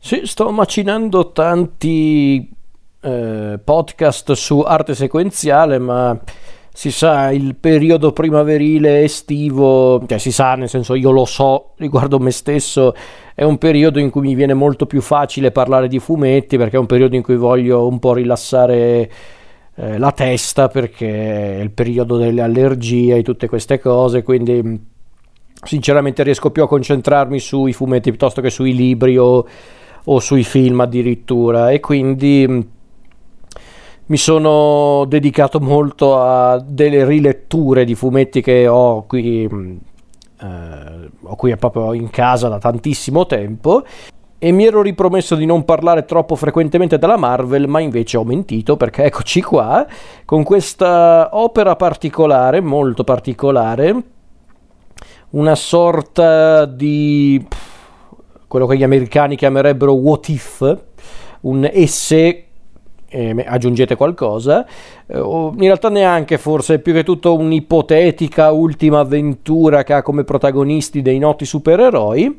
Sì, sto macinando tanti eh, podcast su arte sequenziale, ma si sa, il periodo primaverile estivo, cioè si sa, nel senso io lo so riguardo me stesso, è un periodo in cui mi viene molto più facile parlare di fumetti perché è un periodo in cui voglio un po' rilassare eh, la testa perché è il periodo delle allergie e tutte queste cose, quindi sinceramente riesco più a concentrarmi sui fumetti piuttosto che sui libri o, o sui film addirittura. E quindi mi sono dedicato molto a delle riletture di fumetti che ho qui, eh, ho qui proprio in casa da tantissimo tempo. E mi ero ripromesso di non parlare troppo frequentemente della Marvel, ma invece ho mentito perché eccoci qua con questa opera particolare, molto particolare, una sorta di quello che gli americani chiamerebbero what if, un esse eh, aggiungete qualcosa, eh, in realtà neanche forse, più che tutto un'ipotetica ultima avventura che ha come protagonisti dei noti supereroi.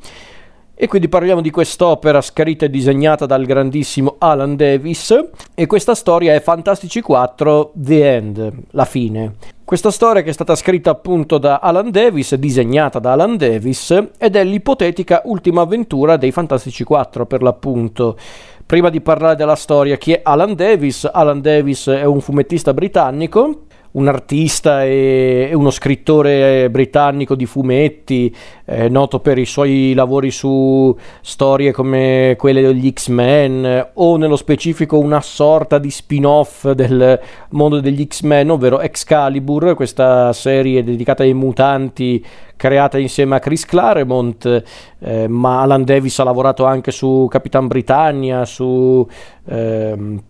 E quindi parliamo di quest'opera scritta e disegnata dal grandissimo Alan Davis e questa storia è Fantastici 4 The End, la fine. Questa storia che è stata scritta appunto da Alan Davis, disegnata da Alan Davis ed è l'ipotetica ultima avventura dei Fantastici 4 per l'appunto prima di parlare della storia, chi è Alan Davis? Alan Davis è un fumettista britannico un artista e, uno scrittore britannico di fumetti, eh, noto per i suoi lavori su storie come quelle degli X-Men o nello specifico una sorta di spin-off del mondo degli X-Men, ovvero Excalibur, questa serie dedicata ai mutanti creata insieme a Chris Claremont, eh, ma Alan Davis ha lavorato anche su Capitan Britannia, su... Ehm,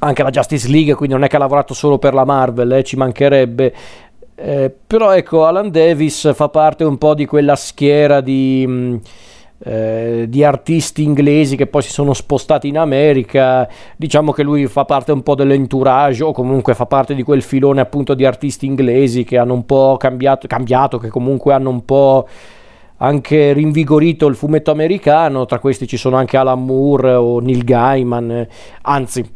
anche la Justice League, quindi non è che ha lavorato solo per la Marvel, eh, ci mancherebbe. Eh, però ecco, Alan Davis fa parte un po' di quella schiera di, mh, mm, eh, di, artisti inglesi che poi si sono spostati in America. Diciamo che lui fa parte un po' dell'entourage o comunque fa parte di quel filone appunto di artisti inglesi che hanno un po' cambiato, cambiato che comunque hanno un po' anche rinvigorito il fumetto americano. Tra questi ci sono anche Alan Moore o Neil Gaiman, anzi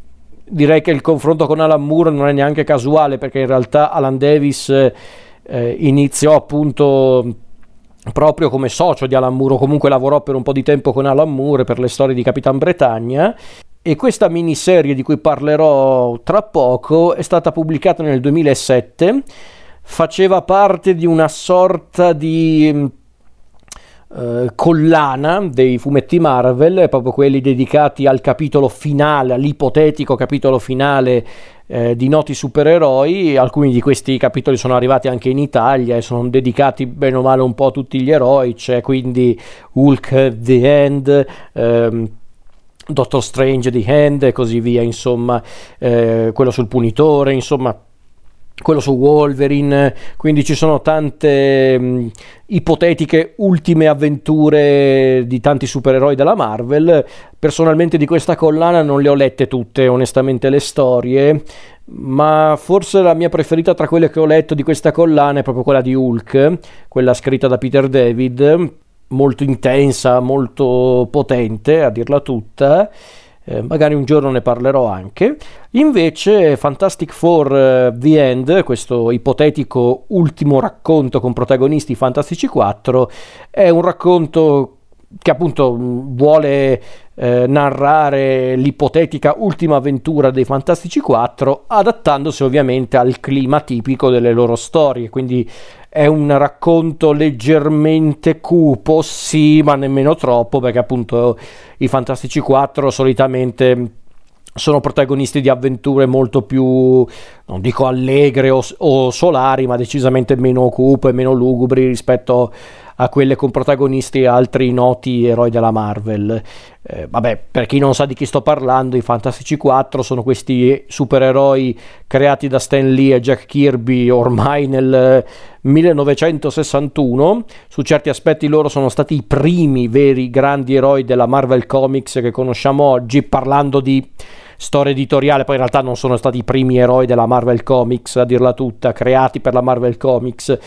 direi che il confronto con Alan Moore non è neanche casuale perché in realtà Alan Davis eh, iniziò appunto proprio come socio di Alan Moore o comunque lavorò per un po' di tempo con Alan Moore per le storie di Capitan Britannia e questa miniserie di cui parlerò tra poco è stata pubblicata nel 2007 faceva parte di una sorta di eh, collana dei fumetti Marvel, proprio quelli dedicati al capitolo finale, all'ipotetico capitolo finale eh, di noti supereroi. Alcuni di questi capitoli sono arrivati anche in Italia e sono dedicati bene o male un po' a tutti gli eroi, c'è quindi Hulk The End. Ehm, Doctor Strange The Hand e così via, insomma, eh, quello sul punitore, insomma, quello su Wolverine, quindi ci sono tante mh, ipotetiche ultime avventure di tanti supereroi della Marvel. Personalmente di questa collana non le ho lette tutte, onestamente, le storie, ma forse la mia preferita tra quelle che ho letto di questa collana è proprio quella di Hulk, quella scritta da Peter David, molto intensa, molto potente, a dirla tutta eh, magari un giorno ne parlerò anche. Invece Fantastic Four uh, The End, questo ipotetico ultimo racconto con protagonisti fantastici 4, è un racconto che appunto vuole eh, narrare l'ipotetica ultima avventura dei Fantastici 4 adattandosi ovviamente al clima tipico delle loro storie. Quindi è un racconto leggermente cupo sì ma nemmeno troppo perché appunto i Fantastici 4 solitamente sono protagonisti di avventure molto più, non dico allegre o, o solari, ma decisamente meno cupe, meno lugubri rispetto a quelle con protagonisti altri noti eroi della Marvel. Eh, vabbè, per chi non sa di chi sto parlando, i Fantastici 4 sono questi supereroi creati da Stan Lee e Jack Kirby ormai nel 1961. Su certi aspetti loro sono stati i primi veri grandi eroi della Marvel Comics che conosciamo oggi, parlando di storia editoriale, poi in realtà non sono stati i primi eroi della Marvel Comics, a dirla tutta, creati per la Marvel Comics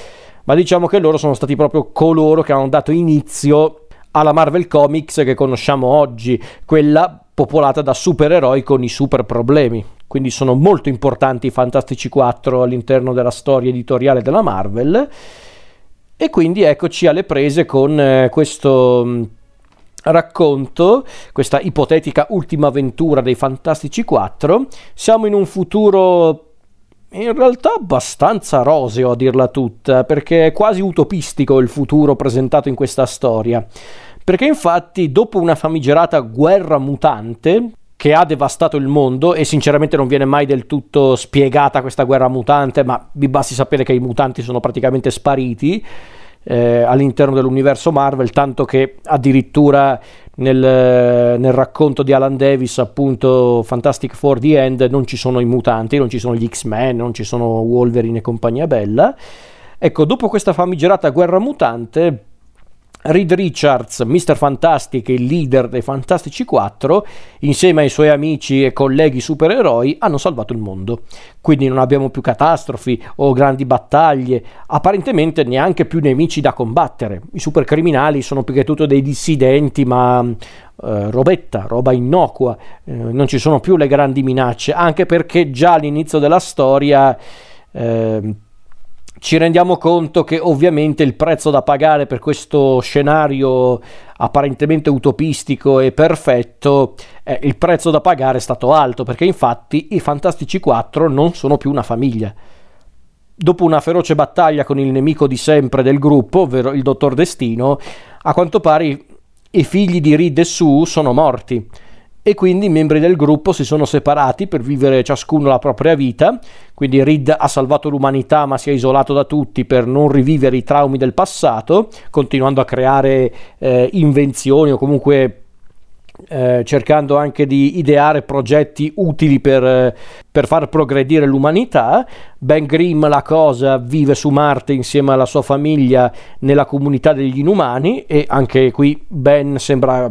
ma diciamo che loro sono stati proprio coloro che hanno dato inizio alla Marvel Comics che conosciamo oggi, quella popolata da supereroi con i super problemi. Quindi sono molto importanti i Fantastici 4 all'interno della storia editoriale della Marvel. E quindi eccoci alle prese con eh, questo mm, racconto, questa ipotetica ultima avventura dei Fantastici 4. Siamo in un futuro in realtà abbastanza roseo a dirla tutta, perché è quasi utopistico il futuro presentato in questa storia. Perché infatti dopo una famigerata guerra mutante, che ha devastato il mondo e sinceramente non viene mai del tutto spiegata questa guerra mutante, ma vi basti sapere che i mutanti sono praticamente spariti eh, all'interno dell'universo Marvel, tanto che addirittura nel, nel, racconto di Alan Davis, appunto Fantastic Four The End, non ci sono i mutanti, non ci sono gli X-Men, non ci sono Wolverine e compagnia bella. Ecco, dopo questa famigerata guerra mutante, Reed Richards, Mr. Fantastic, il leader dei Fantastici 4, insieme ai suoi amici e colleghi supereroi, hanno salvato il mondo. Quindi non abbiamo più catastrofi o grandi battaglie, apparentemente neanche più nemici da combattere. I supercriminali sono più che tutto dei dissidenti, ma eh, robetta, roba innocua, eh, non ci sono più le grandi minacce, anche perché già all'inizio della storia... Eh, ci rendiamo conto che ovviamente il prezzo da pagare per questo scenario apparentemente utopistico e perfetto, eh, il prezzo da pagare è stato alto perché infatti i Fantastici 4 non sono più una famiglia. Dopo una feroce battaglia con il nemico di sempre del gruppo, ovvero il Dottor Destino, a quanto pare i figli di Reed e Sue sono morti e quindi i membri del gruppo si sono separati per vivere ciascuno la propria vita, quindi Reed ha salvato l'umanità ma si è isolato da tutti per non rivivere i traumi del passato, continuando a creare eh, invenzioni o comunque eh, cercando anche di ideare progetti utili per, per, far progredire l'umanità. Ben Grimm, la cosa, vive su Marte insieme alla sua famiglia nella comunità degli inumani e anche qui Ben sembra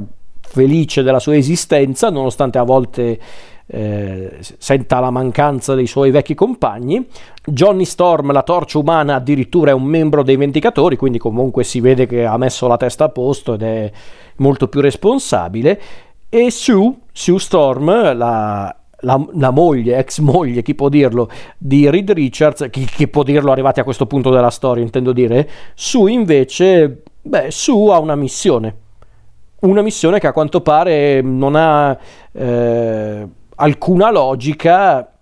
felice della sua esistenza, nonostante a volte eh, senta la mancanza dei suoi vecchi compagni. Johnny Storm, la torcia umana, addirittura è un membro dei Vendicatori, quindi comunque si vede che ha messo la testa a posto ed è molto più responsabile. E Sue, Sue Storm, la, la, la, moglie, ex moglie, chi può dirlo, di Reed Richards, chi, chi, può dirlo arrivati a questo punto della storia, intendo dire, Sue invece, beh, Sue ha una missione una missione che a quanto pare non ha eh, alcuna logica,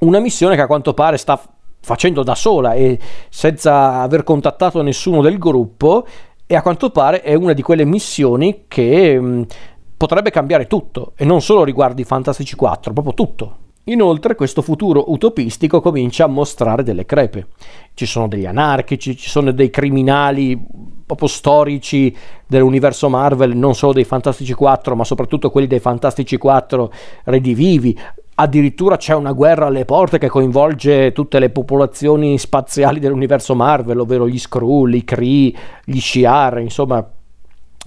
una missione che a quanto pare sta facendo da sola e senza aver contattato nessuno del gruppo e a quanto pare è una di quelle missioni che mh, mm, potrebbe cambiare tutto e non solo riguardo i Fantastici 4, proprio tutto. Inoltre questo futuro utopistico comincia a mostrare delle crepe. Ci sono degli anarchici, ci sono dei criminali proprio storici dell'universo Marvel, non solo dei Fantastici 4, ma soprattutto quelli dei Fantastici 4 redivivi. Addirittura c'è una guerra alle porte che coinvolge tutte le popolazioni spaziali dell'universo Marvel, ovvero gli Skrull, i Kree, gli Shi'ar, insomma,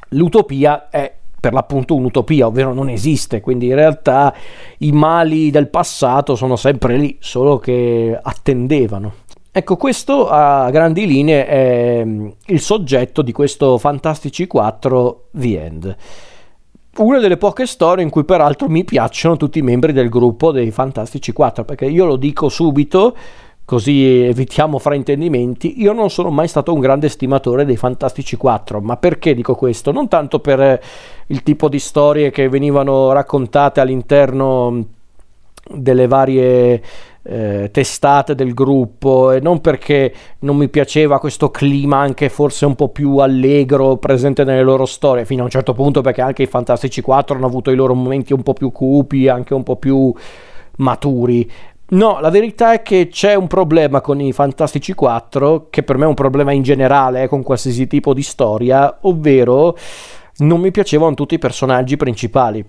l'utopia è per l'appunto un'utopia, ovvero non esiste, quindi in realtà i mali del passato sono sempre lì, solo che attendevano. Ecco, questo a grandi linee è mm, il soggetto di questo Fantastici 4 The End. Una delle poche storie in cui peraltro mi piacciono tutti i membri del gruppo dei Fantastici 4, perché io lo dico subito, così evitiamo fraintendimenti, io non sono mai stato un grande stimatore dei Fantastici 4, ma perché dico questo? Non tanto per il tipo di storie che venivano raccontate all'interno delle varie eh, testate del gruppo e non perché non mi piaceva questo clima anche forse un po' più allegro presente nelle loro storie fino a un certo punto perché anche i Fantastici 4 hanno avuto i loro momenti un po' più cupi anche un po' più maturi No, la verità è che c'è un problema con i Fantastici 4, che per me è un problema in generale eh, con qualsiasi tipo di storia, ovvero non mi piacevano tutti i personaggi principali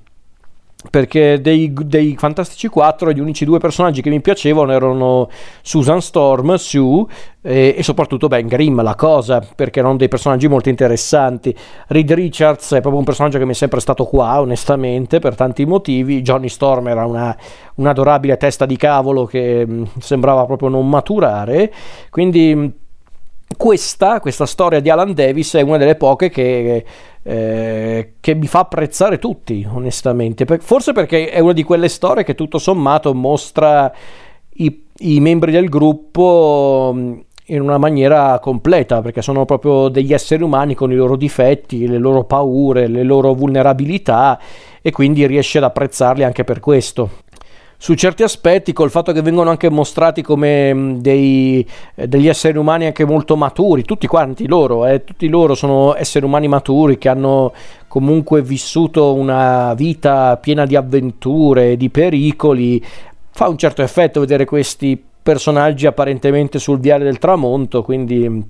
perché dei, dei, Fantastici 4 gli unici due personaggi che mi piacevano erano Susan Storm, Sue e, e, soprattutto Ben Grimm, la cosa, perché erano dei personaggi molto interessanti. Reed Richards è proprio un personaggio che mi è sempre stato qua, onestamente, per tanti motivi. Johnny Storm era una, un'adorabile testa di cavolo che mh, sembrava proprio non maturare, quindi questa, questa storia di Alan Davis è una delle poche che, eh, che mi fa apprezzare tutti, onestamente. Forse perché è una di quelle storie che tutto sommato mostra i, i membri del gruppo mm, in una maniera completa, perché sono proprio degli esseri umani con i loro difetti, le loro paure, le loro vulnerabilità e quindi riesce ad apprezzarli anche per questo su certi aspetti, col fatto che vengono anche mostrati come dei, eh, degli esseri umani anche molto maturi, tutti quanti loro, eh, tutti loro sono esseri umani maturi che hanno comunque vissuto una vita piena di avventure, di pericoli, fa un certo effetto vedere questi personaggi apparentemente sul viale del tramonto, quindi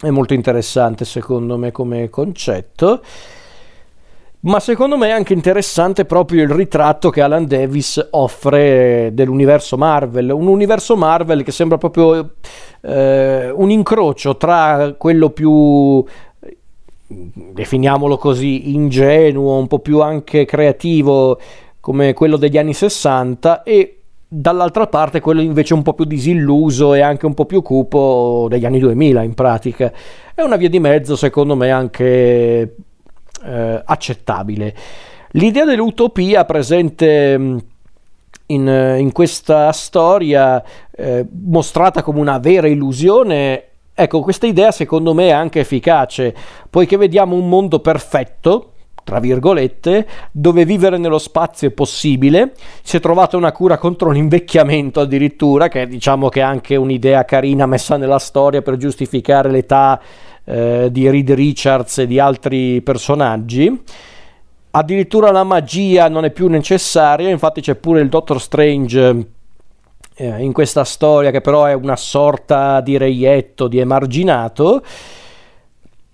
è molto interessante secondo me come concetto ma secondo me è anche interessante proprio il ritratto che Alan Davis offre dell'universo Marvel, un universo Marvel che sembra proprio eh, un incrocio tra quello più definiamolo così ingenuo, un po' più anche creativo come quello degli anni 60 e dall'altra parte quello invece un po' più disilluso e anche un po' più cupo degli anni 2000 in pratica. È una via di mezzo secondo me anche eh, accettabile. L'idea dell'utopia presente mm, in, in questa storia, eh, mostrata come una vera illusione, ecco, questa idea secondo me è anche efficace, poiché vediamo un mondo perfetto, tra virgolette, dove vivere nello spazio è possibile. Si è trovata una cura contro l'invecchiamento addirittura, che diciamo che è anche un'idea carina messa nella storia per giustificare l'età eh, di Reed Richards e di altri personaggi. Addirittura la magia non è più necessaria, infatti c'è pure il Doctor Strange eh, in questa storia che però è una sorta di reietto, di emarginato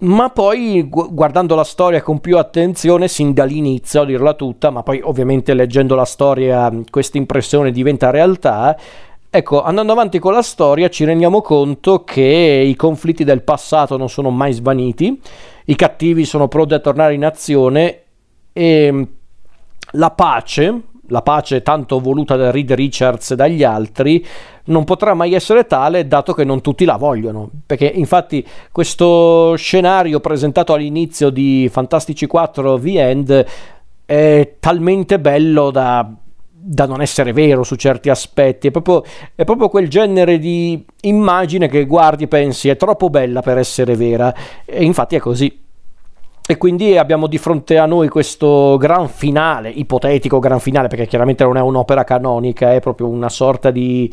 ma poi guardando la storia con più attenzione sin dall'inizio a dirla tutta ma poi ovviamente leggendo la storia questa impressione diventa realtà Ecco, andando avanti con la storia ci rendiamo conto che i conflitti del passato non sono mai svaniti, i cattivi sono pronti a tornare in azione e mm, la pace, la pace tanto voluta da Reed Richards e dagli altri, non potrà mai essere tale dato che non tutti la vogliono. Perché infatti questo scenario presentato all'inizio di Fantastici 4 The End è talmente bello da da non essere vero su certi aspetti, è proprio, è proprio, quel genere di immagine che guardi e pensi è troppo bella per essere vera e infatti è così. E quindi abbiamo di fronte a noi questo gran finale, ipotetico gran finale, perché chiaramente non è un'opera canonica, è proprio una sorta di,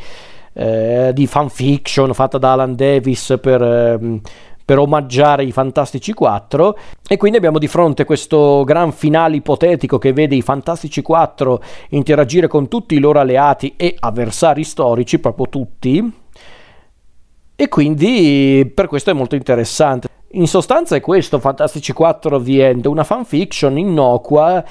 eh, di fanfiction fatta da Alan Davis per... Eh, per omaggiare i Fantastici 4 e quindi abbiamo di fronte questo gran finale ipotetico che vede i Fantastici 4 interagire con tutti i loro alleati e avversari storici, proprio tutti, e quindi per questo è molto interessante. In sostanza è questo Fantastici 4 The End, una fanfiction innocua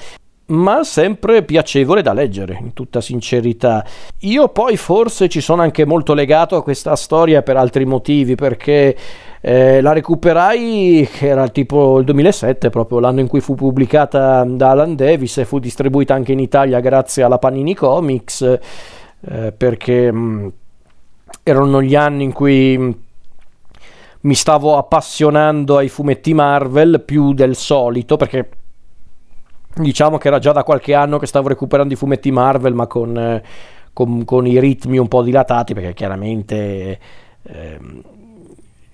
ma sempre piacevole da leggere, in tutta sincerità. Io poi forse ci sono anche molto legato a questa storia per altri motivi, perché eh, la recuperai, che era tipo il 2007, proprio l'anno in cui fu pubblicata da Alan Davis e fu distribuita anche in Italia grazie alla Panini Comics, eh, perché mh, mm, erano gli anni in cui mh, mm, mi stavo appassionando ai fumetti Marvel più del solito, perché diciamo che era già da qualche anno che stavo recuperando i fumetti Marvel, ma con, eh, con, con i ritmi un po' dilatati, perché chiaramente... Eh,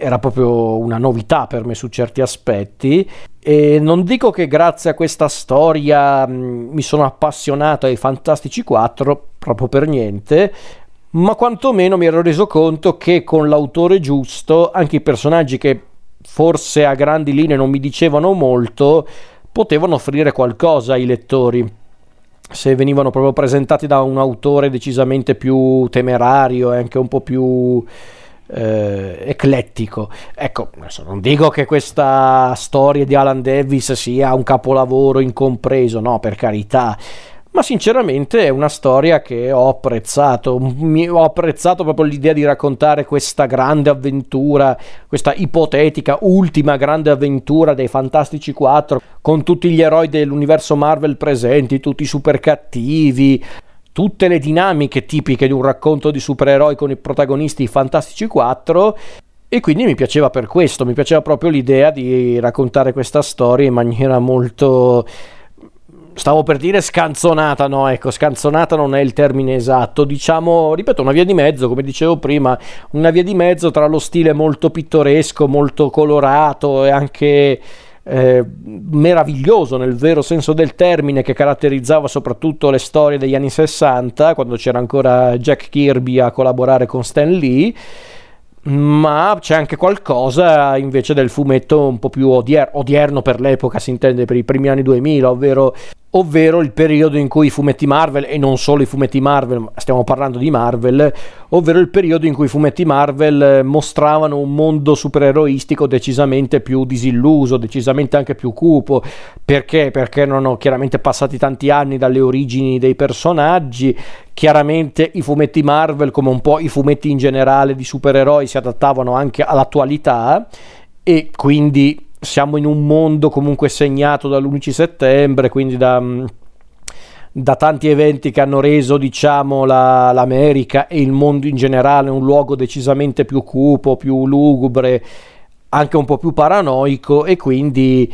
era proprio una novità per me su certi aspetti. E non dico che grazie a questa storia mm, mi sono appassionato ai Fantastici 4 proprio per niente ma quantomeno mi ero reso conto che con l'autore giusto anche i personaggi che forse a grandi linee non mi dicevano molto potevano offrire qualcosa ai lettori. Se venivano proprio presentati da un autore decisamente più temerario e anche un po' più eh, eclettico. Ecco, adesso non dico che questa storia di Alan Davis sia un capolavoro incompreso, no, per carità. Ma sinceramente è una storia che ho apprezzato. Mi, ho apprezzato proprio l'idea di raccontare questa grande avventura, questa ipotetica ultima grande avventura dei Fantastici 4, con tutti gli eroi dell'universo Marvel presenti, tutti super cattivi tutte le dinamiche tipiche di un racconto di supereroi con i protagonisti fantastici 4 E quindi mi piaceva per questo, mi piaceva proprio l'idea di raccontare questa storia in maniera molto stavo per dire scanzonata, no, ecco, scanzonata non è il termine esatto, diciamo, ripeto, una via di mezzo, come dicevo prima, una via di mezzo tra lo stile molto pittoresco, molto colorato e anche eh, meraviglioso nel vero senso del termine che caratterizzava soprattutto le storie degli anni 60, quando c'era ancora Jack Kirby a collaborare con Stan Lee. Ma c'è anche qualcosa invece del fumetto un po' più odier- odierno per l'epoca, si intende per i primi anni 2000, ovvero ovvero il periodo in cui i fumetti Marvel, e non solo i fumetti Marvel, stiamo parlando di Marvel, ovvero il periodo in cui i fumetti Marvel mostravano un mondo supereroistico decisamente più disilluso, decisamente anche più cupo. Perché? Perché erano chiaramente passati tanti anni dalle origini dei personaggi, chiaramente i fumetti Marvel, come un po' i fumetti in generale di supereroi, si adattavano anche all'attualità e quindi siamo in un mondo comunque segnato dall'11 settembre, quindi da, mm, da tanti eventi che hanno reso diciamo, la, l'America e il mondo in generale un luogo decisamente più cupo, più lugubre, anche un po' più paranoico e quindi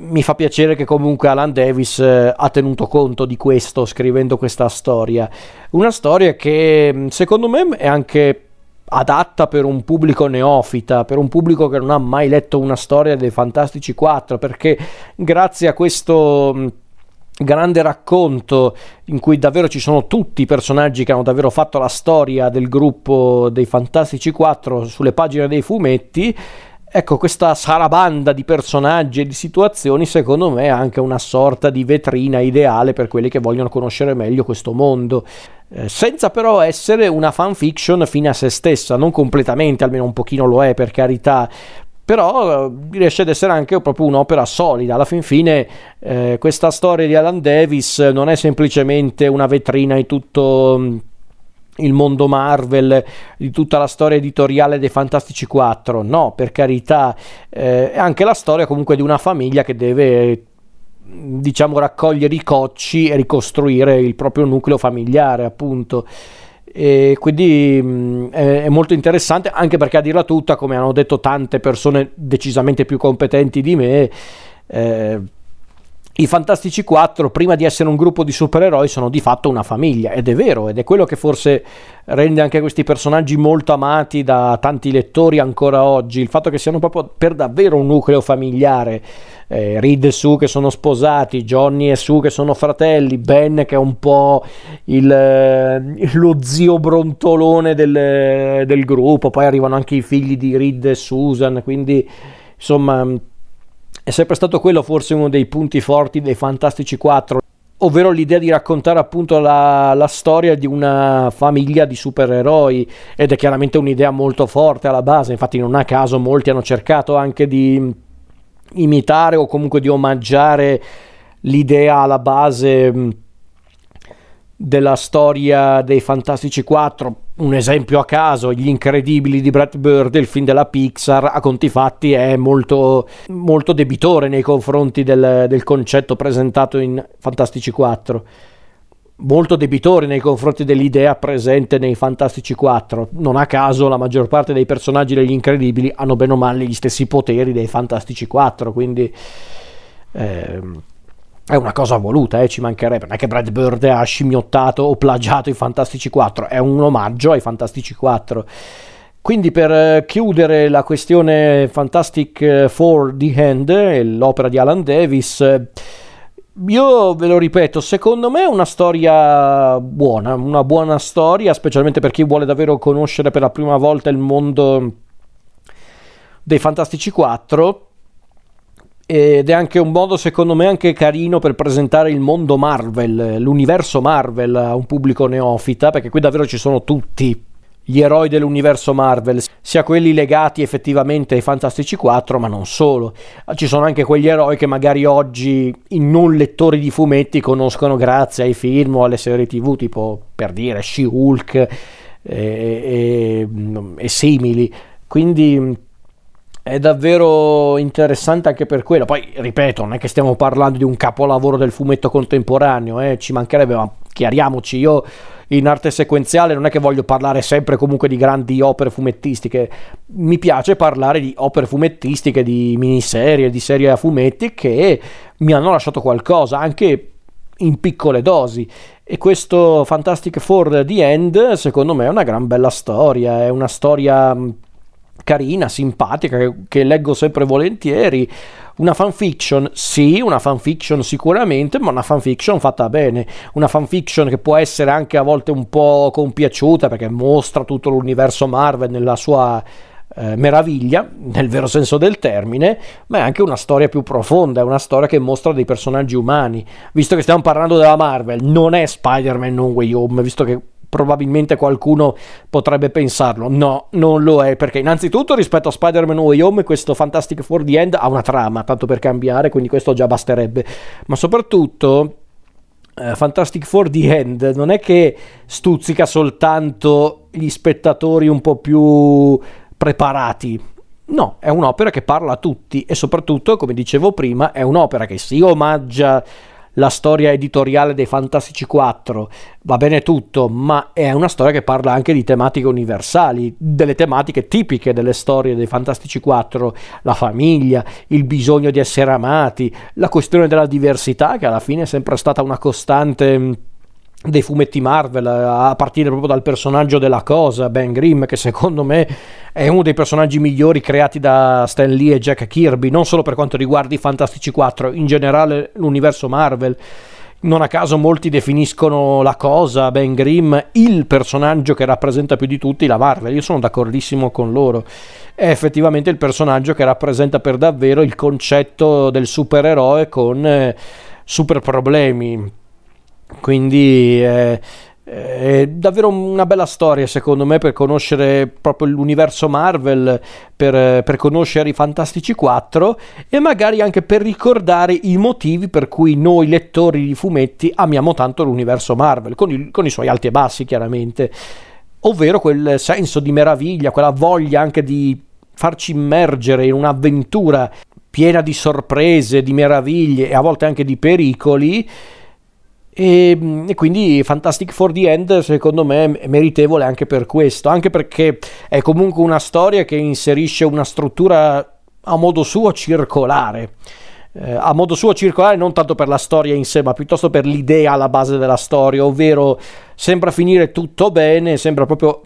mi fa piacere che comunque Alan Davis eh, ha tenuto conto di questo scrivendo questa storia. Una storia che mm, secondo me è anche adatta per un pubblico neofita, per un pubblico che non ha mai letto una storia dei Fantastici 4, perché grazie a questo grande racconto in cui davvero ci sono tutti i personaggi che hanno davvero fatto la storia del gruppo dei Fantastici 4 sulle pagine dei fumetti, Ecco, questa sarabanda di personaggi e di situazioni, secondo me, è anche una sorta di vetrina ideale per quelli che vogliono conoscere meglio questo mondo. Eh, senza però essere una fanfiction fine a se stessa, non completamente, almeno un pochino lo è per carità, però eh, riesce ad essere anche proprio un'opera solida. Alla fin fine eh, questa storia di Alan Davis non è semplicemente una vetrina di tutto il mondo Marvel, di tutta la storia editoriale dei Fantastici 4, no, per carità, eh, è anche la storia comunque di una famiglia che deve diciamo raccogliere i cocci e ricostruire il proprio nucleo familiare, appunto. E quindi mh, è, molto interessante anche perché a dirla tutta, come hanno detto tante persone decisamente più competenti di me, eh, i Fantastici 4, prima di essere un gruppo di supereroi, sono di fatto una famiglia, ed è vero, ed è quello che forse rende anche questi personaggi molto amati da tanti lettori ancora oggi, il fatto che siano proprio per davvero un nucleo familiare. Eh, Reed e Sue che sono sposati, Johnny e Sue che sono fratelli, Ben che è un po' il, eh, lo zio brontolone del, del gruppo, poi arrivano anche i figli di Reed e Susan, quindi insomma è sempre stato quello forse uno dei punti forti dei Fantastici 4, ovvero l'idea di raccontare appunto la, la, storia di una famiglia di supereroi ed è chiaramente un'idea molto forte alla base, infatti non a caso molti hanno cercato anche di imitare o comunque di omaggiare l'idea alla base della storia dei Fantastici 4 un esempio a caso, Gli Incredibili di Brad Bird, il film della Pixar, a conti fatti è molto, molto debitore nei confronti del, del concetto presentato in Fantastici 4 molto debitore nei confronti dell'idea presente nei Fantastici 4. Non a caso la maggior parte dei personaggi degli Incredibili hanno bene o male gli stessi poteri dei Fantastici 4, quindi ehm, è una cosa voluta, eh, ci mancherebbe. Non è che Brad Bird ha scimmiottato o plagiato i Fantastici 4, è un omaggio ai Fantastici 4. Quindi per eh, chiudere la questione Fantastic Four di Hand, l'opera di Alan Davis, io ve lo ripeto, secondo me è una storia buona, una buona storia, specialmente per chi vuole davvero conoscere per la prima volta il mondo dei Fantastici 4 ed è anche un modo secondo me anche carino per presentare il mondo Marvel, l'universo Marvel a un pubblico neofita, perché qui davvero ci sono tutti gli eroi dell'universo Marvel, sia quelli legati effettivamente ai Fantastici 4, ma non solo. Ci sono anche quegli eroi che magari oggi i non lettori di fumetti conoscono grazie ai film o alle serie TV, tipo per dire She-Hulk e, e, e simili. Quindi è davvero interessante anche per quello. Poi, ripeto, non è che stiamo parlando di un capolavoro del fumetto contemporaneo, eh? ci mancherebbe, ma chiariamoci, io in arte sequenziale non è che voglio parlare sempre comunque di grandi opere fumettistiche, mi piace parlare di opere fumettistiche, di miniserie, di serie a fumetti che mi hanno lasciato qualcosa, anche in piccole dosi. E questo Fantastic Four The End, secondo me, è una gran bella storia, è una storia carina, simpatica, che, che leggo sempre volentieri. Una fanfiction, sì, una fanfiction sicuramente, ma una fanfiction fatta bene. Una fanfiction che può essere anche a volte un po' compiaciuta perché mostra tutto l'universo Marvel nella sua eh, meraviglia, nel vero senso del termine, ma è anche una storia più profonda, è una storia che mostra dei personaggi umani. Visto che stiamo parlando della Marvel, non è Spider-Man Non Way Home, visto che probabilmente qualcuno potrebbe pensarlo. No, non lo è, perché innanzitutto rispetto a Spider-Man Way Home questo Fantastic Four The End ha una trama, tanto per cambiare, quindi questo già basterebbe. Ma soprattutto eh, Fantastic Four The End non è che stuzzica soltanto gli spettatori un po' più preparati. No, è un'opera che parla a tutti e soprattutto, come dicevo prima, è un'opera che si omaggia la storia editoriale dei Fantastici 4, va bene tutto, ma è una storia che parla anche di tematiche universali, delle tematiche tipiche delle storie dei Fantastici 4, la famiglia, il bisogno di essere amati, la questione della diversità che alla fine è sempre stata una costante dei fumetti Marvel, a partire proprio dal personaggio della cosa, Ben Grimm, che secondo me è uno dei personaggi migliori creati da Stan Lee e Jack Kirby, non solo per quanto riguarda i Fantastici 4, in generale l'universo Marvel. Non a caso molti definiscono la cosa, Ben Grimm, il personaggio che rappresenta più di tutti la Marvel. Io sono d'accordissimo con loro. È effettivamente il personaggio che rappresenta per davvero il concetto del supereroe con eh, super problemi quindi è, è, davvero una bella storia secondo me per conoscere proprio l'universo Marvel, per, per, conoscere i Fantastici 4 e magari anche per ricordare i motivi per cui noi lettori di fumetti amiamo tanto l'universo Marvel, con, il, con i suoi alti e bassi chiaramente, ovvero quel senso di meraviglia, quella voglia anche di farci immergere in un'avventura piena di sorprese, di meraviglie e a volte anche di pericoli e, e, quindi Fantastic for the End secondo me è meritevole anche per questo, anche perché è comunque una storia che inserisce una struttura a modo suo circolare. Eh, a modo suo circolare non tanto per la storia in sé, ma piuttosto per l'idea alla base della storia, ovvero sembra finire tutto bene, sembra proprio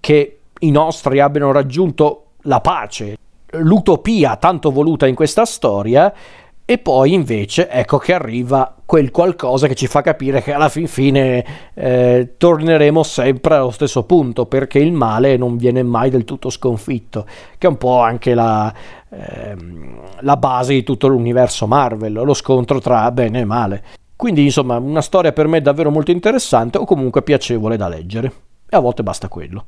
che i nostri abbiano raggiunto la pace, l'utopia tanto voluta in questa storia e poi invece ecco che arriva quel qualcosa che ci fa capire che alla fin fine eh, torneremo sempre allo stesso punto perché il male non viene mai del tutto sconfitto, che è un po' anche la, eh, la base di tutto l'universo Marvel, lo scontro tra bene e male. Quindi insomma una storia per me davvero molto interessante o comunque piacevole da leggere e a volte basta quello.